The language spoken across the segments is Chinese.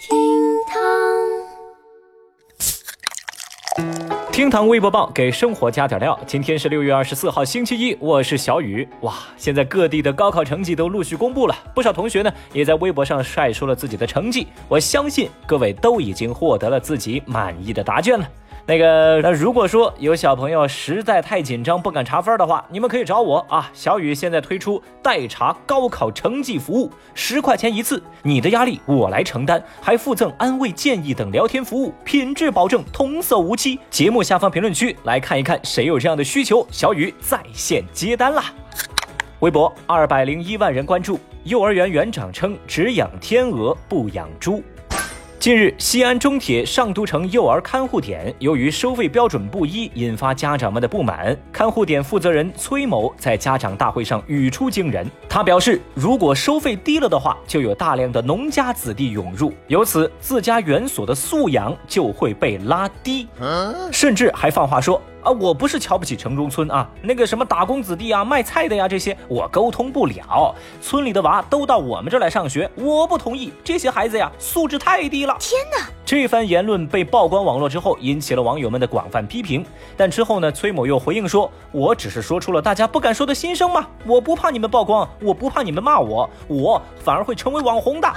厅堂厅堂微博报给生活加点料。今天是六月二十四号，星期一，我是小雨。哇，现在各地的高考成绩都陆续公布了，不少同学呢也在微博上晒出了自己的成绩。我相信各位都已经获得了自己满意的答卷了。那个，那如果说有小朋友实在太紧张不敢查分的话，你们可以找我啊。小雨现在推出代查高考成绩服务，十块钱一次，你的压力我来承担，还附赠安慰建议等聊天服务，品质保证，童叟无欺。节目下方评论区来看一看谁有这样的需求，小雨在线接单啦。微博二百零一万人关注，幼儿园园长称只养天鹅不养猪。近日，西安中铁上都城幼儿看护点由于收费标准不一，引发家长们的不满。看护点负责人崔某在家长大会上语出惊人，他表示，如果收费低了的话，就有大量的农家子弟涌入，由此自家园所的素养就会被拉低，甚至还放话说。啊，我不是瞧不起城中村啊，那个什么打工子弟啊、卖菜的呀，这些我沟通不了。村里的娃都到我们这儿来上学，我不同意。这些孩子呀，素质太低了。天哪！这番言论被曝光网络之后，引起了网友们的广泛批评。但之后呢，崔某又回应说：“我只是说出了大家不敢说的心声嘛，我不怕你们曝光，我不怕你们骂我，我反而会成为网红的。”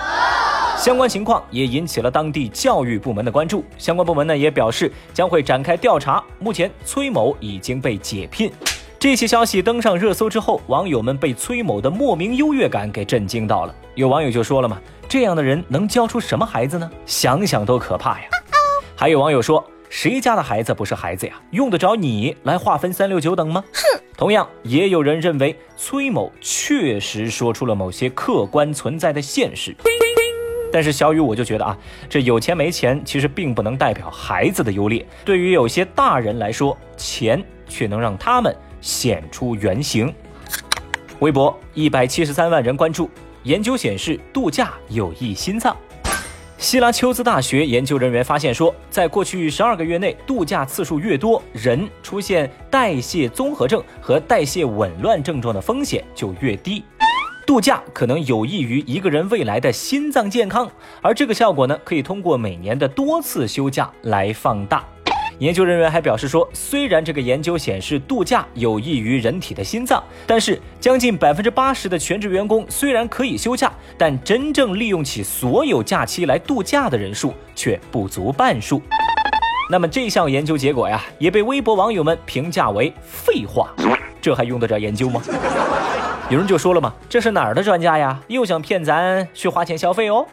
相关情况也引起了当地教育部门的关注，相关部门呢也表示将会展开调查。目前崔某已经被解聘。这些消息登上热搜之后，网友们被崔某的莫名优越感给震惊到了。有网友就说了嘛：“这样的人能教出什么孩子呢？想想都可怕呀。”还有网友说：“谁家的孩子不是孩子呀？用得着你来划分三六九等吗？”哼。同样，也有人认为崔某确实说出了某些客观存在的现实。但是小雨我就觉得啊，这有钱没钱其实并不能代表孩子的优劣。对于有些大人来说，钱却能让他们显出原形。微博一百七十三万人关注，研究显示度假有益心脏。希拉丘兹大学研究人员发现说，在过去十二个月内，度假次数越多，人出现代谢综合症和代谢紊乱症状的风险就越低。度假可能有益于一个人未来的心脏健康，而这个效果呢，可以通过每年的多次休假来放大。研究人员还表示说，虽然这个研究显示度假有益于人体的心脏，但是将近百分之八十的全职员工虽然可以休假，但真正利用起所有假期来度假的人数却不足半数。那么这项研究结果呀，也被微博网友们评价为废话，这还用得着研究吗？有人就说了嘛，这是哪儿的专家呀？又想骗咱去花钱消费哦。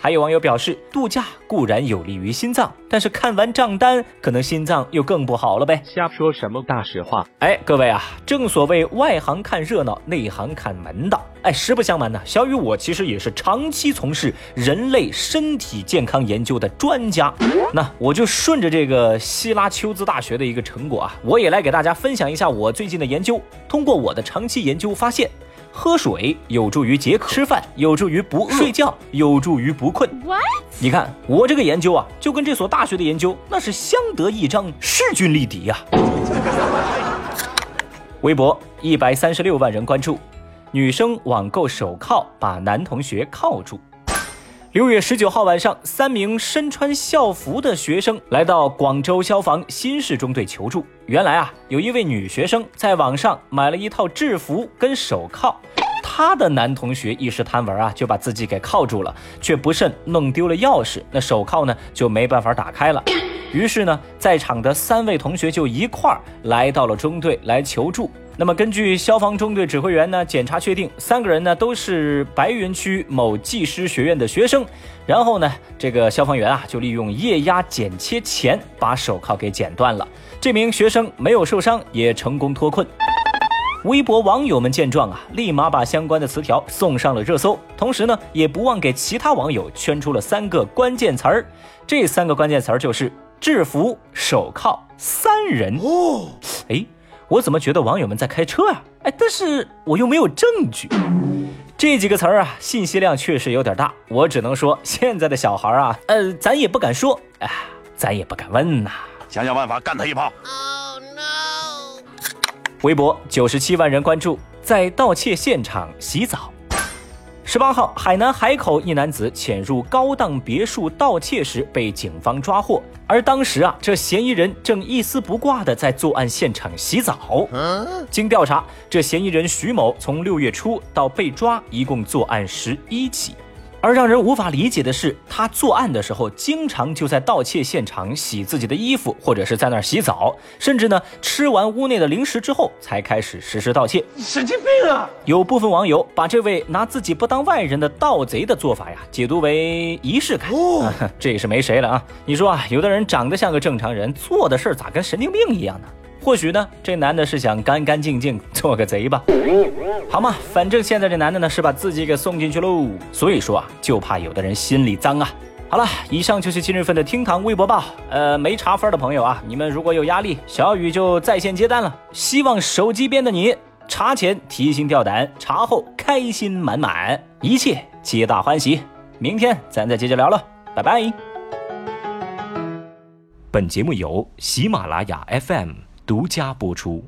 还有网友表示，度假固然有利于心脏，但是看完账单，可能心脏又更不好了呗。瞎说什么大实话？哎，各位啊，正所谓外行看热闹，内行看门道。哎，实不相瞒呢，小雨我其实也是长期从事人类身体健康研究的专家。那我就顺着这个希拉丘兹大学的一个成果啊，我也来给大家分享一下我最近的研究。通过我的长期研究发现。喝水有助于解渴，吃饭有助于不饿，睡觉有助于不困。你看我这个研究啊，就跟这所大学的研究那是相得益彰，势均力敌呀。微博一百三十六万人关注，女生网购手铐把男同学铐住。六月十九号晚上，三名身穿校服的学生来到广州消防新市中队求助。原来啊，有一位女学生在网上买了一套制服跟手铐，她的男同学一时贪玩啊，就把自己给铐住了，却不慎弄丢了钥匙，那手铐呢就没办法打开了。于是呢，在场的三位同学就一块儿来到了中队来求助。那么，根据消防中队指挥员呢检查确定，三个人呢都是白云区某技师学院的学生。然后呢，这个消防员啊就利用液压剪切钳把手铐给剪断了。这名学生没有受伤，也成功脱困。微博网友们见状啊，立马把相关的词条送上了热搜，同时呢，也不忘给其他网友圈出了三个关键词儿。这三个关键词儿就是制服、手铐、三人。哦，哎。我怎么觉得网友们在开车啊？哎，但是我又没有证据。这几个词儿啊，信息量确实有点大。我只能说，现在的小孩啊，呃，咱也不敢说，哎，咱也不敢问呐。想想办法干他一炮。哦，no！微博九十七万人关注，在盗窃现场洗澡。十八号，海南海口一男子潜入高档别墅盗窃时被警方抓获，而当时啊，这嫌疑人正一丝不挂的在作案现场洗澡。经调查，这嫌疑人徐某从六月初到被抓，一共作案十一起。而让人无法理解的是，他作案的时候经常就在盗窃现场洗自己的衣服，或者是在那儿洗澡，甚至呢吃完屋内的零食之后才开始实施盗窃。神经病啊！有部分网友把这位拿自己不当外人的盗贼的做法呀，解读为仪式感。哦，这也是没谁了啊！你说啊，有的人长得像个正常人，做的事儿咋跟神经病一样呢？或许呢，这男的是想干干净净做个贼吧？好嘛，反正现在这男的呢是把自己给送进去喽。所以说啊，就怕有的人心里脏啊。好了，以上就是今日份的厅堂微博报。呃，没查分的朋友啊，你们如果有压力，小雨就在线接单了。希望手机边的你查前提心吊胆，查后开心满满，一切皆大欢喜。明天咱再接着聊了，拜拜。本节目由喜马拉雅 FM。独家播出。